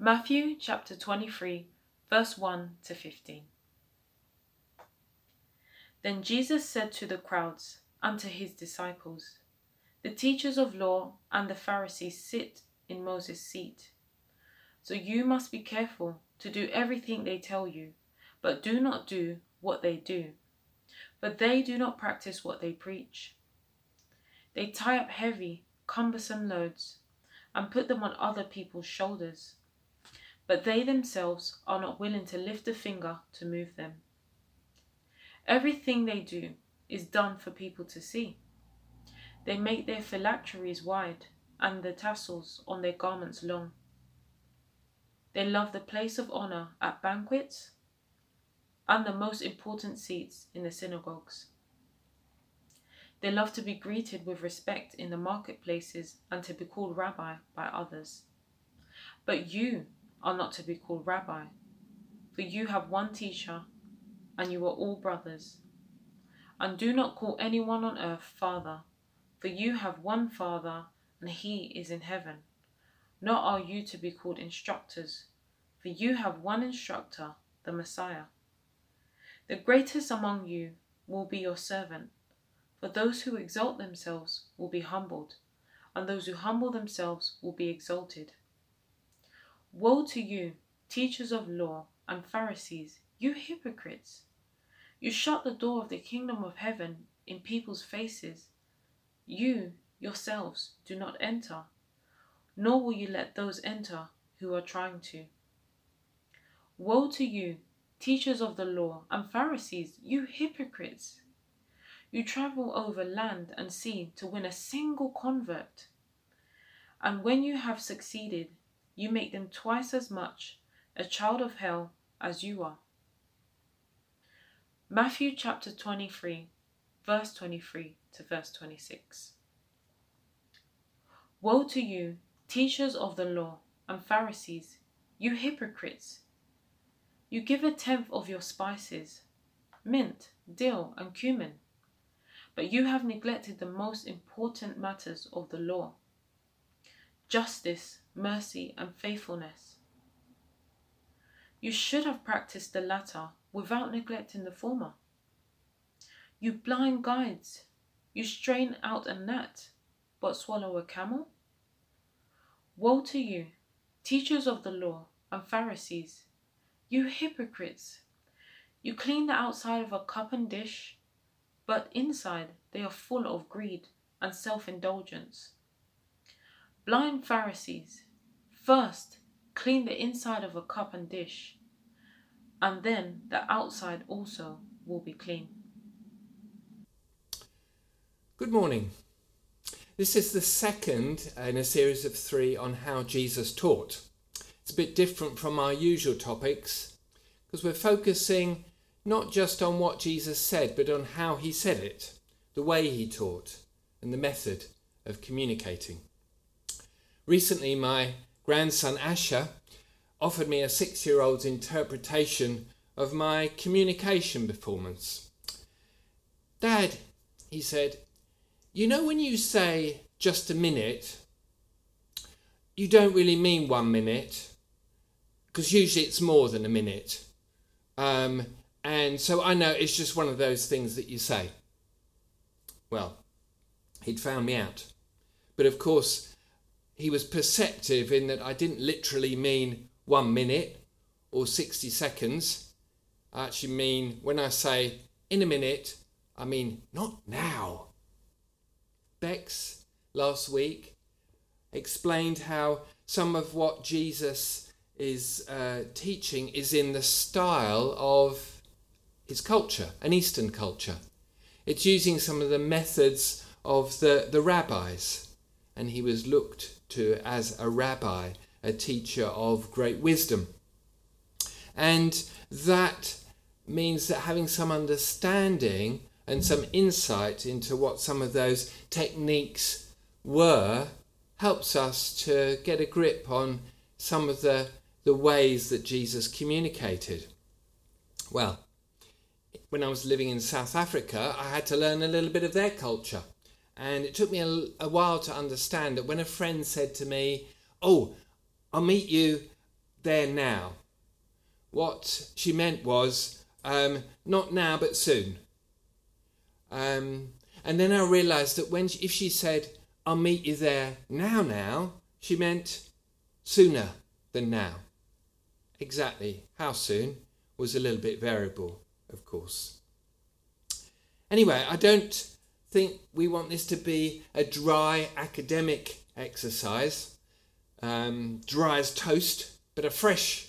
Matthew chapter 23, verse 1 to 15. Then Jesus said to the crowds and to his disciples, The teachers of law and the Pharisees sit in Moses' seat. So you must be careful to do everything they tell you, but do not do what they do, for they do not practice what they preach. They tie up heavy, cumbersome loads and put them on other people's shoulders, but they themselves are not willing to lift a finger to move them. Everything they do is done for people to see. They make their phylacteries wide and the tassels on their garments long. They love the place of honor at banquets and the most important seats in the synagogues. They love to be greeted with respect in the marketplaces and to be called rabbi by others. But you are not to be called rabbi, for you have one teacher and you are all brothers. And do not call anyone on earth father, for you have one father and he is in heaven. Nor are you to be called instructors, for you have one instructor, the Messiah. The greatest among you will be your servant, for those who exalt themselves will be humbled, and those who humble themselves will be exalted. Woe to you, teachers of law and Pharisees, you hypocrites! You shut the door of the kingdom of heaven in people's faces. You yourselves do not enter, nor will you let those enter who are trying to. Woe to you, teachers of the law and Pharisees, you hypocrites! You travel over land and sea to win a single convert. And when you have succeeded, you make them twice as much a child of hell as you are. Matthew chapter 23, verse 23 to verse 26. Woe to you, teachers of the law and Pharisees, you hypocrites! You give a tenth of your spices, mint, dill, and cumin, but you have neglected the most important matters of the law justice, mercy, and faithfulness. You should have practiced the latter without neglecting the former. You blind guides, you strain out a gnat, but swallow a camel? Woe to you, teachers of the law and Pharisees, you hypocrites! You clean the outside of a cup and dish, but inside they are full of greed and self indulgence. Blind Pharisees, first clean the inside of a cup and dish, and then the outside also will be clean. Good morning. This is the second in a series of three on how Jesus taught. It's a bit different from our usual topics because we're focusing not just on what Jesus said, but on how he said it, the way he taught, and the method of communicating. Recently, my grandson Asher offered me a six year old's interpretation of my communication performance. Dad, he said, you know, when you say just a minute, you don't really mean one minute, because usually it's more than a minute. Um, and so I know it's just one of those things that you say. Well, he'd found me out. But of course, he was perceptive in that I didn't literally mean one minute or 60 seconds. I actually mean, when I say in a minute, I mean not now. Bex last week explained how some of what Jesus is uh, teaching is in the style of his culture, an Eastern culture. It's using some of the methods of the, the rabbis, and he was looked to as a rabbi, a teacher of great wisdom. And that means that having some understanding and some insight into what some of those techniques were helps us to get a grip on some of the, the ways that Jesus communicated. Well, when I was living in South Africa, I had to learn a little bit of their culture. And it took me a, a while to understand that when a friend said to me, Oh, I'll meet you there now. What she meant was um, not now, but soon. Um, and then I realised that when she, if she said, "I'll meet you there now," now she meant sooner than now. Exactly how soon was a little bit variable, of course. Anyway, I don't think we want this to be a dry academic exercise, um, dry as toast, but a fresh,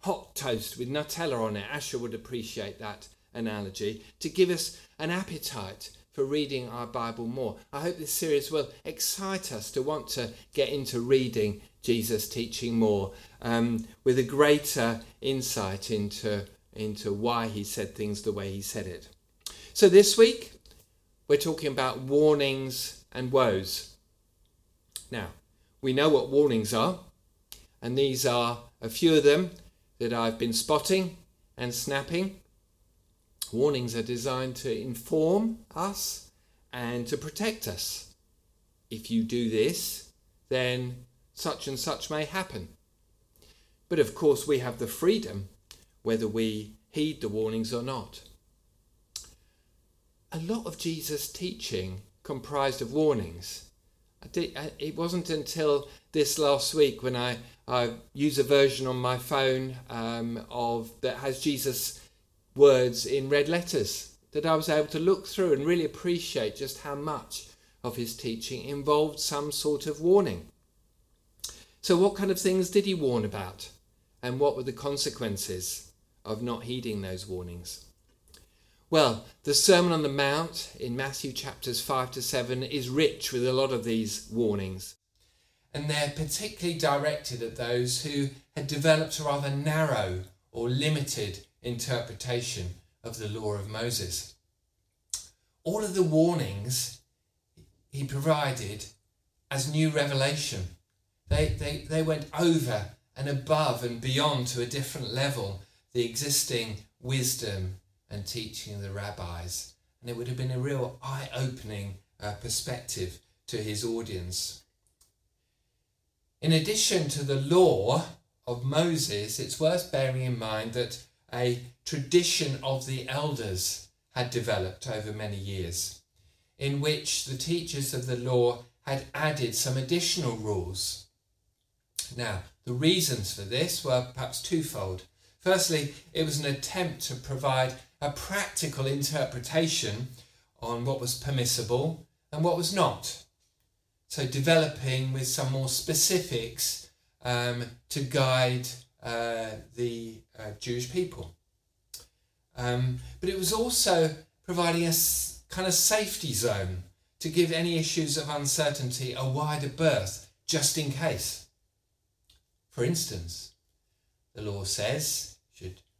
hot toast with Nutella on it. Asher would appreciate that analogy to give us an appetite for reading our Bible more. I hope this series will excite us to want to get into reading Jesus' teaching more um, with a greater insight into, into why he said things the way he said it. So this week, we're talking about warnings and woes. Now, we know what warnings are, and these are a few of them that I've been spotting and snapping. Warnings are designed to inform us and to protect us. If you do this, then such and such may happen. But of course, we have the freedom whether we heed the warnings or not. A lot of Jesus' teaching comprised of warnings. Did, it wasn't until this last week when I, I use a version on my phone um, of that has Jesus' words in red letters that I was able to look through and really appreciate just how much of his teaching involved some sort of warning. So, what kind of things did he warn about? And what were the consequences of not heeding those warnings? Well, the Sermon on the Mount in Matthew chapters 5 to 7 is rich with a lot of these warnings. And they're particularly directed at those who had developed a rather narrow or limited interpretation of the law of Moses. All of the warnings he provided as new revelation they, they, they went over and above and beyond to a different level the existing wisdom and teaching of the rabbis. And it would have been a real eye opening uh, perspective to his audience. In addition to the law of Moses, it's worth bearing in mind that a tradition of the elders had developed over many years, in which the teachers of the law had added some additional rules now, the reasons for this were perhaps twofold. Firstly, it was an attempt to provide a practical interpretation on what was permissible and what was not. So, developing with some more specifics um, to guide uh, the uh, Jewish people. Um, but it was also providing a kind of safety zone to give any issues of uncertainty a wider berth just in case. For instance, the law says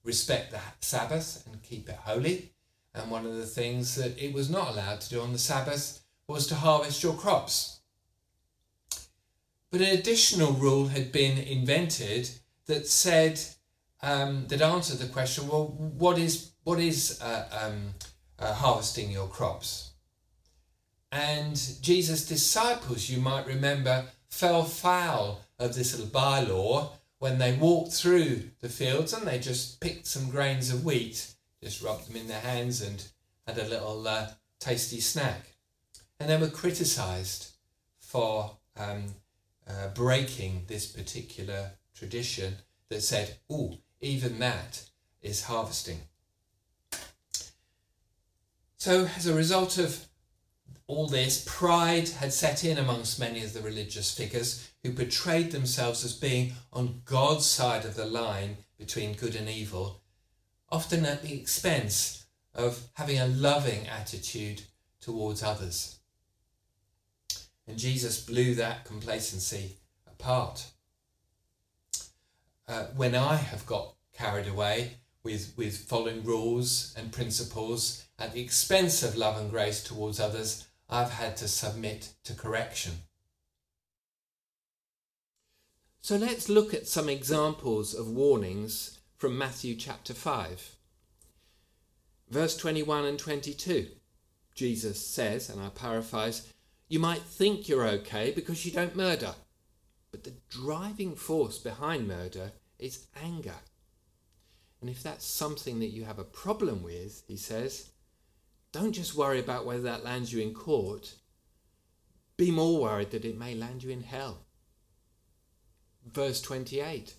respect the Sabbath and keep it holy. And one of the things that it was not allowed to do on the Sabbath was to harvest your crops. But an additional rule had been invented that said, um, that answered the question, well, what is, what is uh, um, uh, harvesting your crops? And Jesus' disciples, you might remember, fell foul of this little bylaw when they walked through the fields and they just picked some grains of wheat, just rubbed them in their hands and had a little uh, tasty snack. And they were criticised for um, uh, breaking this particular tradition that said, oh, even that is harvesting. So, as a result of all this, pride had set in amongst many of the religious figures who portrayed themselves as being on God's side of the line between good and evil, often at the expense of having a loving attitude towards others. And Jesus blew that complacency apart. Uh, when I have got carried away with, with following rules and principles at the expense of love and grace towards others, I've had to submit to correction. So let's look at some examples of warnings from Matthew chapter 5. Verse 21 and 22. Jesus says, and I paraphrase, You might think you're okay because you don't murder, but the driving force behind murder is anger. And if that's something that you have a problem with, he says, don't just worry about whether that lands you in court. Be more worried that it may land you in hell. Verse 28.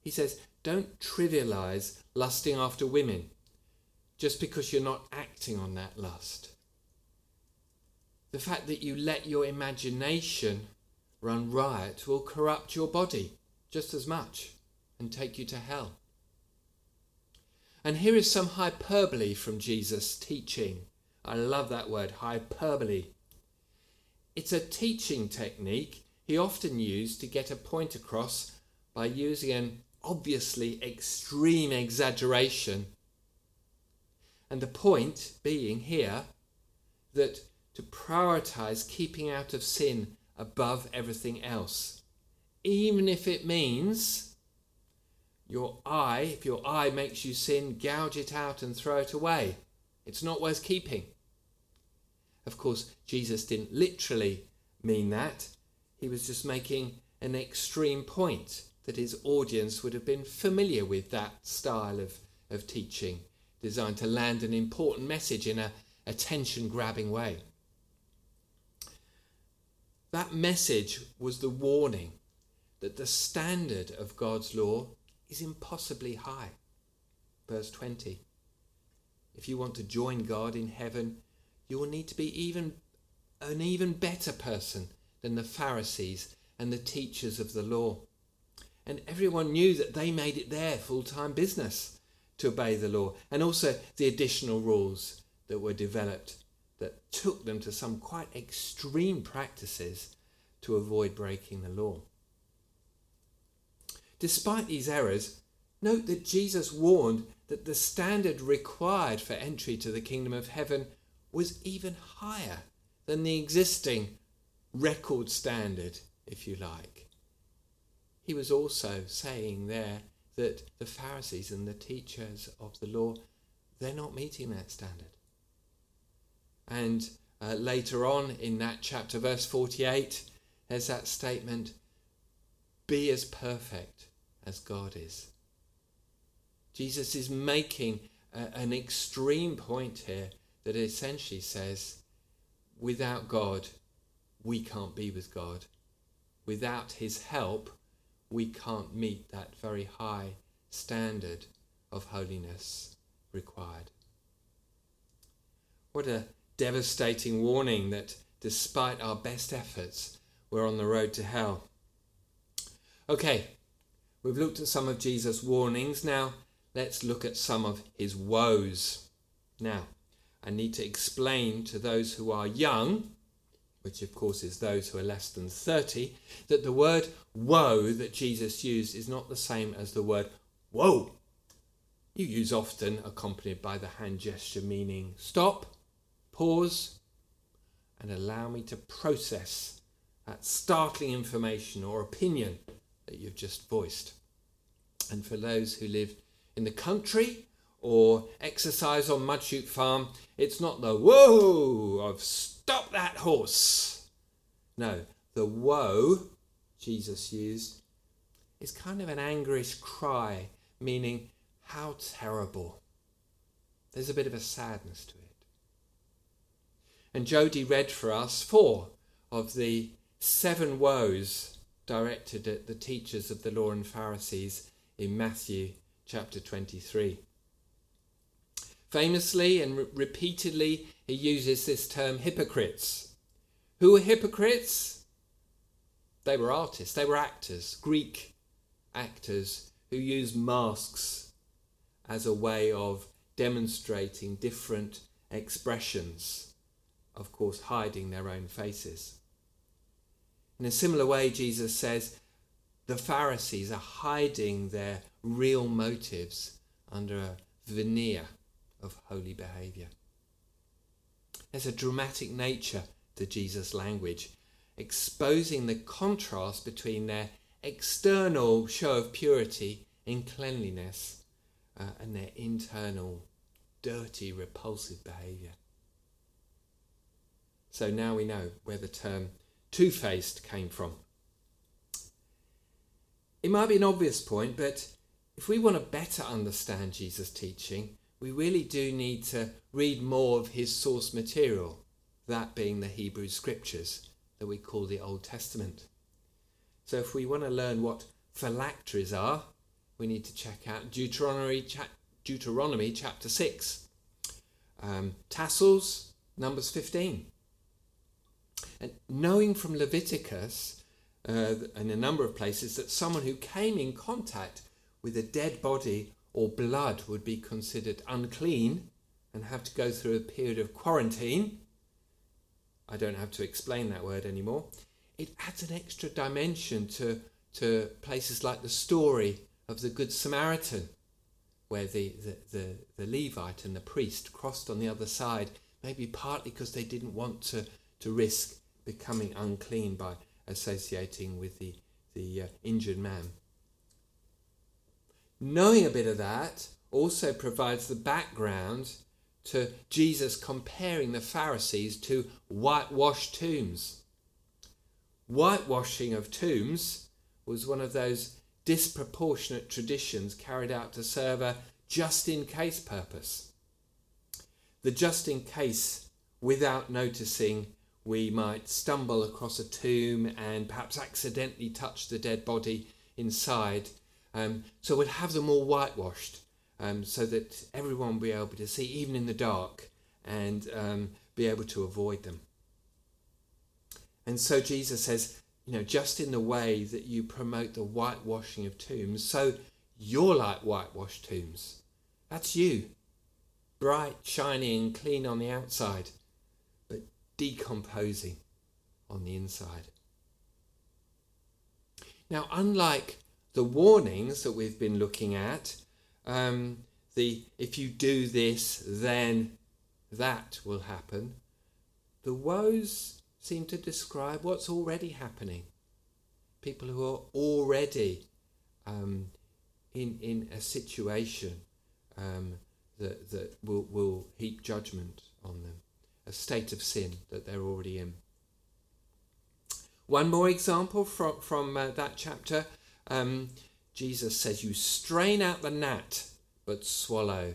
He says, Don't trivialize lusting after women just because you're not acting on that lust. The fact that you let your imagination run riot will corrupt your body just as much and take you to hell. And here is some hyperbole from Jesus' teaching. I love that word, hyperbole. It's a teaching technique he often used to get a point across by using an obviously extreme exaggeration. And the point being here that to prioritize keeping out of sin above everything else, even if it means your eye, if your eye makes you sin, gouge it out and throw it away. It's not worth keeping. Of course, Jesus didn't literally mean that. He was just making an extreme point that his audience would have been familiar with that style of, of teaching, designed to land an important message in a attention grabbing way. That message was the warning that the standard of God's law is impossibly high. Verse 20. If you want to join God in heaven, you will need to be even an even better person than the Pharisees and the teachers of the law. And everyone knew that they made it their full time business to obey the law, and also the additional rules that were developed that took them to some quite extreme practices to avoid breaking the law. Despite these errors, note that Jesus warned that the standard required for entry to the kingdom of heaven was even higher than the existing record standard, if you like. He was also saying there that the Pharisees and the teachers of the law, they're not meeting that standard. And uh, later on in that chapter, verse 48, there's that statement be as perfect as God is. Jesus is making a, an extreme point here that essentially says, without God, we can't be with God. Without His help, we can't meet that very high standard of holiness required. What a devastating warning that despite our best efforts, we're on the road to hell. Okay, we've looked at some of Jesus' warnings. Now, let's look at some of his woes. Now, I need to explain to those who are young which of course is those who are less than 30, that the word woe that Jesus used is not the same as the word whoa. You use often accompanied by the hand gesture meaning stop, pause, and allow me to process that startling information or opinion that you've just voiced. And for those who live in the country or exercise on Mudchute Farm, it's not the whoa of Stop that horse! No, the woe Jesus used is kind of an angerish cry, meaning, how terrible. There's a bit of a sadness to it. And Jody read for us four of the seven woes directed at the teachers of the law and Pharisees in Matthew chapter 23. Famously and re- repeatedly, he uses this term hypocrites. Who were hypocrites? They were artists, they were actors, Greek actors who used masks as a way of demonstrating different expressions, of course, hiding their own faces. In a similar way, Jesus says the Pharisees are hiding their real motives under a veneer of holy behaviour. There's a dramatic nature to Jesus' language, exposing the contrast between their external show of purity and cleanliness uh, and their internal dirty, repulsive behaviour. So now we know where the term two faced came from. it might be an obvious point, but if we want to better understand Jesus' teaching, we really do need to read more of his source material, that being the Hebrew scriptures that we call the Old Testament. So if we want to learn what phylacteries are, we need to check out Deuteronomy, Deuteronomy chapter 6. Um, tassels, Numbers 15. And knowing from Leviticus uh, in a number of places that someone who came in contact with a dead body or blood would be considered unclean and have to go through a period of quarantine. I don't have to explain that word anymore. It adds an extra dimension to, to places like the story of the Good Samaritan, where the, the, the, the Levite and the priest crossed on the other side, maybe partly because they didn't want to, to risk becoming unclean by associating with the, the uh, injured man. Knowing a bit of that also provides the background to Jesus comparing the Pharisees to whitewashed tombs. Whitewashing of tombs was one of those disproportionate traditions carried out to serve a just in case purpose. The just in case, without noticing, we might stumble across a tomb and perhaps accidentally touch the dead body inside um, so we'd have them all whitewashed um, so that everyone will be able to see, even in the dark, and um, be able to avoid them. And so Jesus says, you know, just in the way that you promote the whitewashing of tombs, so you're like whitewashed tombs. That's you. Bright, shiny, and clean on the outside, but decomposing on the inside. Now, unlike the warnings that we've been looking at, um, the if you do this, then that will happen. The woes seem to describe what's already happening. People who are already um, in in a situation um, that that will will heap judgment on them, a state of sin that they're already in. One more example from from uh, that chapter um, Jesus says, You strain out the gnat, but swallow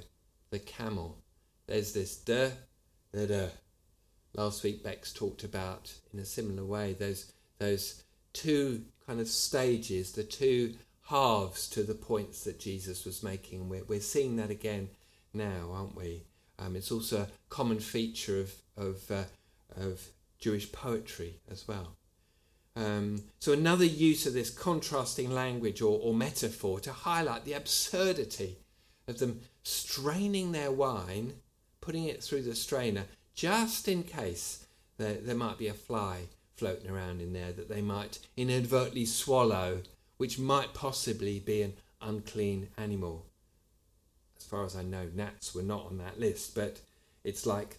the camel. There's this duh, duh. Last week, Bex talked about in a similar way those, those two kind of stages, the two halves to the points that Jesus was making. We're, we're seeing that again now, aren't we? Um, it's also a common feature of, of, uh, of Jewish poetry as well. Um, so, another use of this contrasting language or, or metaphor to highlight the absurdity of them straining their wine, putting it through the strainer, just in case there, there might be a fly floating around in there that they might inadvertently swallow, which might possibly be an unclean animal. As far as I know, gnats were not on that list, but it's like,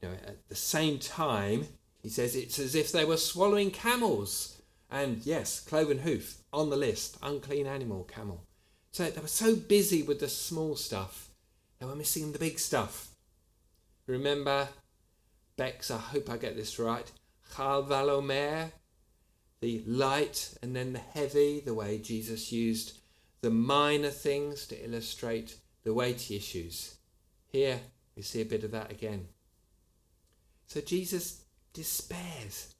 you know, at the same time, he says it's as if they were swallowing camels. And yes, cloven hoof on the list, unclean animal, camel. So they were so busy with the small stuff, they were missing the big stuff. Remember, Bex, I hope I get this right, Kal Vachomer, the light and then the heavy, the way Jesus used the minor things to illustrate the weighty issues. Here we see a bit of that again. So Jesus despairs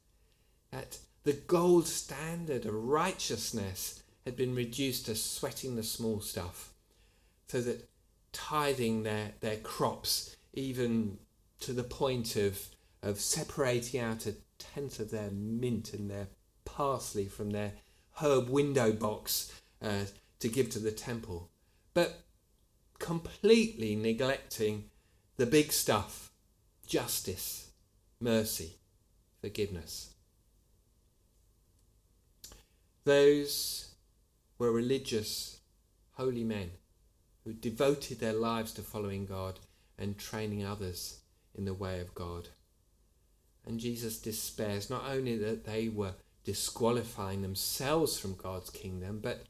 that the gold standard of righteousness had been reduced to sweating the small stuff, so that tithing their, their crops, even to the point of, of separating out a tenth of their mint and their parsley from their herb window box uh, to give to the temple, but completely neglecting the big stuff justice, mercy, forgiveness. Those were religious, holy men who devoted their lives to following God and training others in the way of God. And Jesus despairs not only that they were disqualifying themselves from God's kingdom, but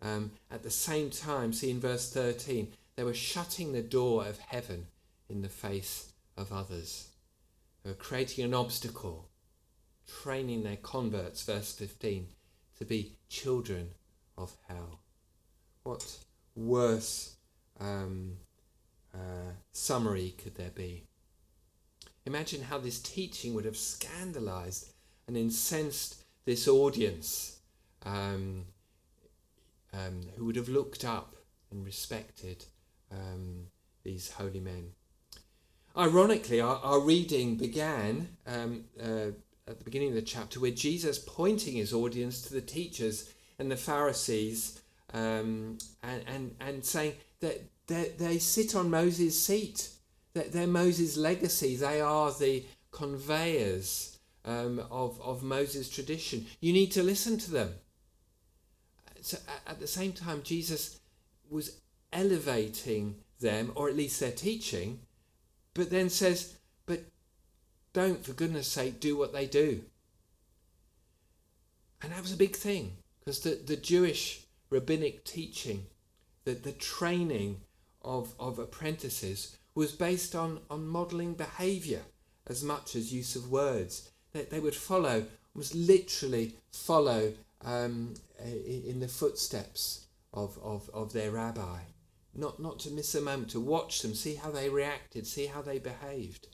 um, at the same time, see in verse 13, they were shutting the door of heaven in the face of others. They were creating an obstacle training their converts, verse 15, to be children of hell. What worse um, uh, summary could there be? Imagine how this teaching would have scandalized and incensed this audience um, um, who would have looked up and respected um, these holy men. Ironically, our, our reading began um, uh, at the beginning of the chapter where Jesus pointing his audience to the teachers and the Pharisees um, and, and, and saying that they, they sit on Moses' seat, that they're Moses' legacy, they are the conveyors um, of, of Moses' tradition. You need to listen to them. So at the same time, Jesus was elevating them, or at least their teaching, but then says, don't, for goodness sake, do what they do. And that was a big thing because the, the Jewish rabbinic teaching, that the training of, of apprentices was based on, on modelling behaviour as much as use of words. That they, they would follow, was literally follow um, in the footsteps of, of, of their rabbi not, not to miss a moment, to watch them, see how they reacted, see how they behaved.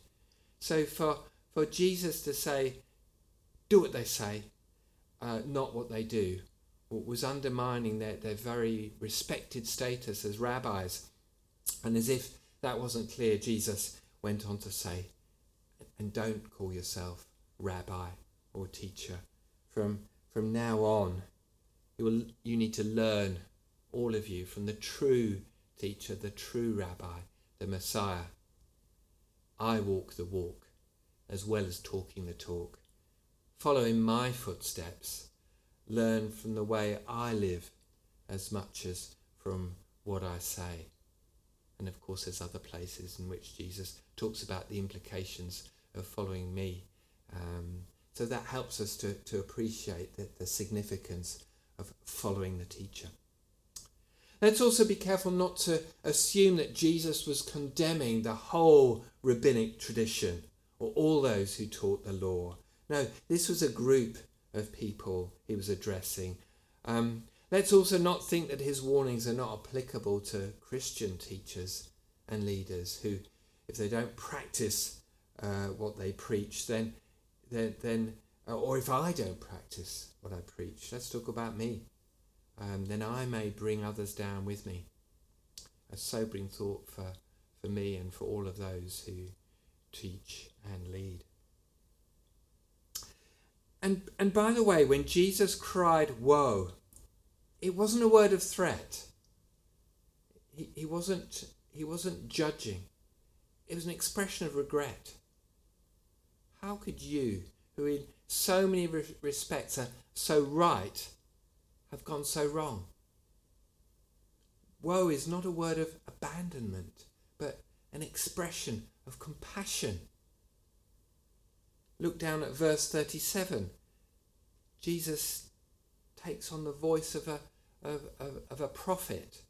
So for, for Jesus to say, do what they say, uh, not what they do, was undermining their, their very respected status as rabbis. And as if that wasn't clear, Jesus went on to say, and don't call yourself rabbi or teacher. From, from now on, you, will, you need to learn, all of you, from the true teacher, the true rabbi, the Messiah. I walk the walk as well as talking the talk. Follow in my footsteps. Learn from the way I live as much as from what I say. And of course, there's other places in which Jesus talks about the implications of following me. Um, so that helps us to, to appreciate the, the significance of following the teacher. Let's also be careful not to assume that Jesus was condemning the whole rabbinic tradition or all those who taught the law. No, this was a group of people he was addressing. Um, let's also not think that his warnings are not applicable to Christian teachers and leaders who, if they don't practice uh, what they preach, then, then, then uh, or if I don't practice what I preach, let's talk about me um, then I may bring others down with me. A sobering thought for, for me and for all of those who teach and lead. And, and by the way, when Jesus cried, Woe, it wasn't a word of threat. He, he, wasn't, he wasn't judging, it was an expression of regret. How could you, who in so many respects are so right, have gone so wrong. Woe is not a word of abandonment, but an expression of compassion. Look down at verse 37. Jesus takes on the voice of a, of, of, of a prophet,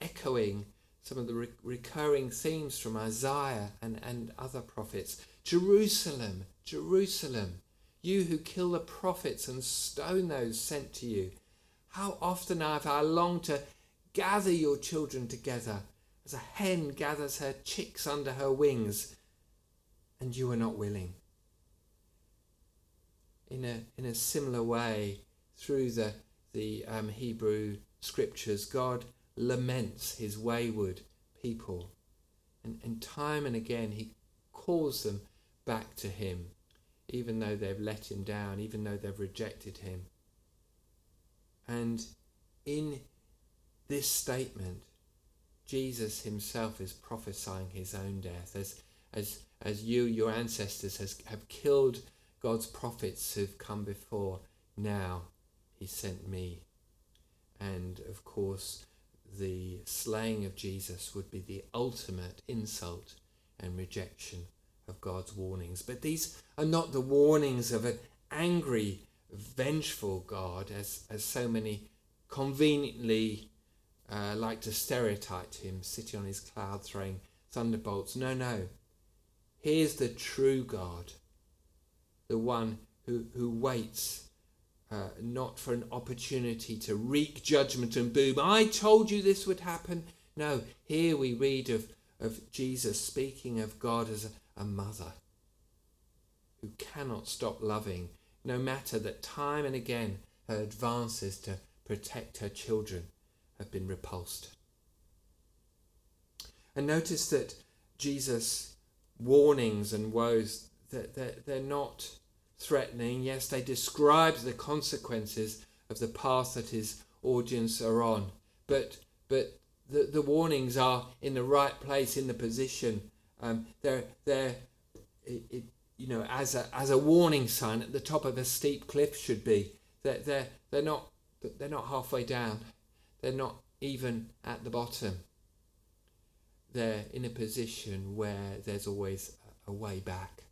echoing some of the re- recurring themes from Isaiah and, and other prophets. Jerusalem, Jerusalem, you who kill the prophets and stone those sent to you. How often have I longed to gather your children together as a hen gathers her chicks under her wings, and you are not willing. In a, in a similar way, through the, the um, Hebrew scriptures, God laments his wayward people. And, and time and again, he calls them back to him, even though they've let him down, even though they've rejected him. And in this statement, Jesus himself is prophesying his own death. As, as, as you, your ancestors, has, have killed God's prophets who've come before, now he sent me. And of course, the slaying of Jesus would be the ultimate insult and rejection of God's warnings. But these are not the warnings of an angry vengeful God, as, as so many conveniently uh, like to stereotype him, sitting on his cloud throwing thunderbolts. No, no. Here's the true God, the one who, who waits uh, not for an opportunity to wreak judgment and boom, I told you this would happen. No, here we read of, of Jesus speaking of God as a, a mother who cannot stop loving, no matter that time and again her advances to protect her children have been repulsed. And notice that Jesus' warnings and woes, that they're, they're not threatening. Yes, they describe the consequences of the path that his audience are on. But but the, the warnings are in the right place, in the position. Um, they're they're it, it, you know as a as a warning sign at the top of a steep cliff should be. They're they're they're not they're not halfway down. They're not even at the bottom. They're in a position where there's always a way back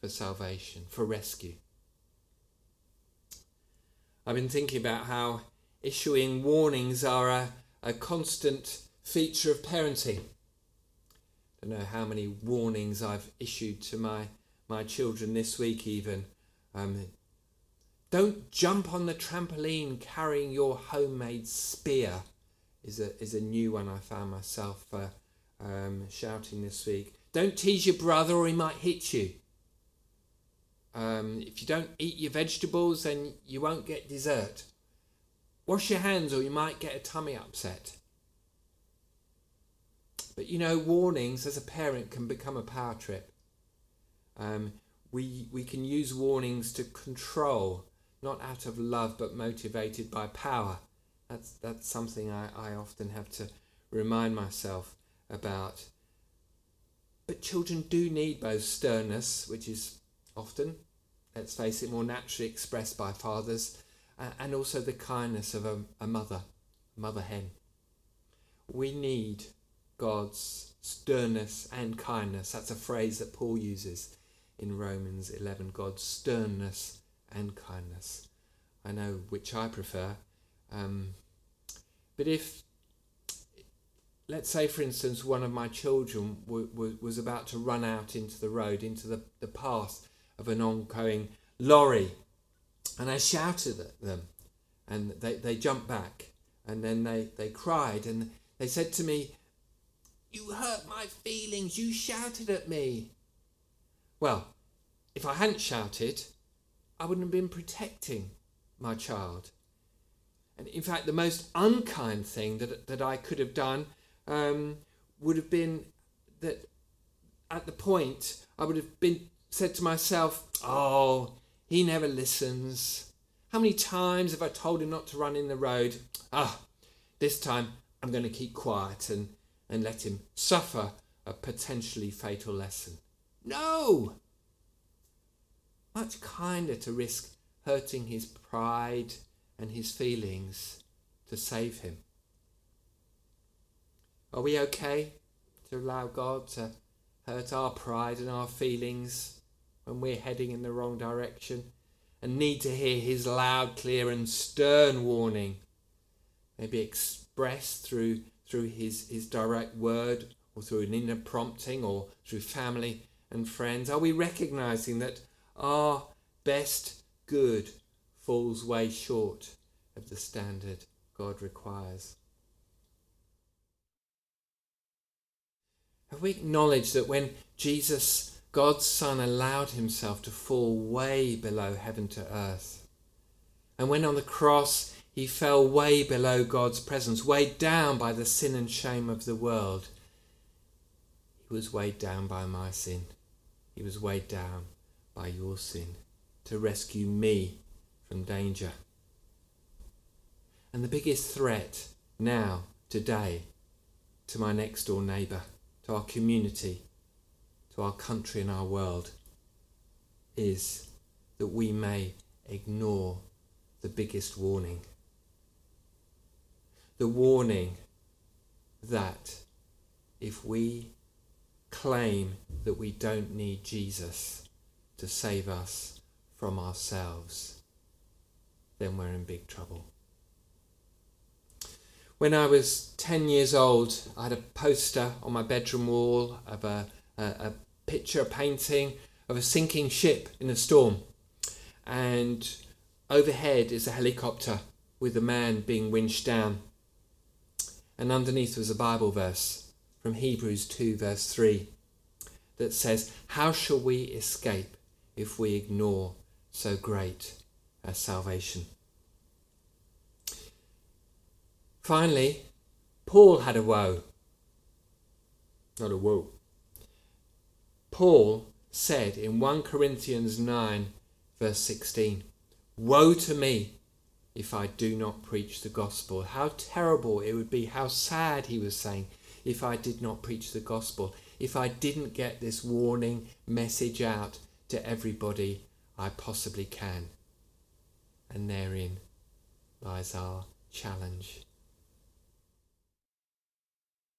for salvation, for rescue. I've been thinking about how issuing warnings are a, a constant feature of parenting. Don't know how many warnings I've issued to my, my children this week, even. Um, don't jump on the trampoline carrying your homemade spear, is a, is a new one I found myself uh, um, shouting this week. Don't tease your brother or he might hit you. Um, if you don't eat your vegetables, then you won't get dessert. Wash your hands or you might get a tummy upset. But you know, warnings as a parent can become a power trip. Um, we, we can use warnings to control, not out of love but motivated by power. That's, that's something I, I often have to remind myself about. But children do need both sternness, which is often, let's face it, more naturally expressed by fathers, uh, and also the kindness of a, a mother, mother hen. We need God's sternness and kindness. That's a phrase that Paul uses in Romans 11 God's sternness and kindness. I know which I prefer. Um, but if, let's say, for instance, one of my children w- w- was about to run out into the road, into the, the path of an oncoming lorry. And I shouted at them, and they, they jumped back, and then they, they cried, and they said to me, You hurt my feelings, you shouted at me. Well, if I hadn't shouted, I wouldn't have been protecting my child. And in fact, the most unkind thing that, that I could have done um, would have been that at the point I would have been said to myself, Oh, he never listens. How many times have I told him not to run in the road? Ah, this time I'm going to keep quiet and, and let him suffer a potentially fatal lesson. No! Much kinder to risk hurting his pride and his feelings to save him. Are we okay to allow God to hurt our pride and our feelings when we're heading in the wrong direction and need to hear his loud, clear, and stern warning. Maybe expressed through through his, his direct word or through an inner prompting or through family and friends? Are we recognizing that our best good falls way short of the standard God requires? Have we acknowledged that when Jesus God's Son allowed himself to fall way below heaven to earth. And when on the cross he fell way below God's presence, weighed down by the sin and shame of the world, he was weighed down by my sin. He was weighed down by your sin to rescue me from danger. And the biggest threat now, today, to my next door neighbour, to our community, to our country and our world is that we may ignore the biggest warning. The warning that if we claim that we don't need Jesus to save us from ourselves, then we're in big trouble. When I was 10 years old, I had a poster on my bedroom wall of a, a, a picture, a painting of a sinking ship in a storm. And Overhead is a helicopter with a man being winched down. And underneath was a Bible verse from Hebrews 2, verse 3, that says, How shall we escape if we ignore so great a salvation? Finally, Paul had a woe. Not a woe. Paul said in 1 Corinthians 9, verse 16, Woe to me if I do not preach the gospel. How terrible it would be, how sad he was saying, if I did not preach the gospel, if I didn't get this warning message out to everybody I possibly can. And therein lies our challenge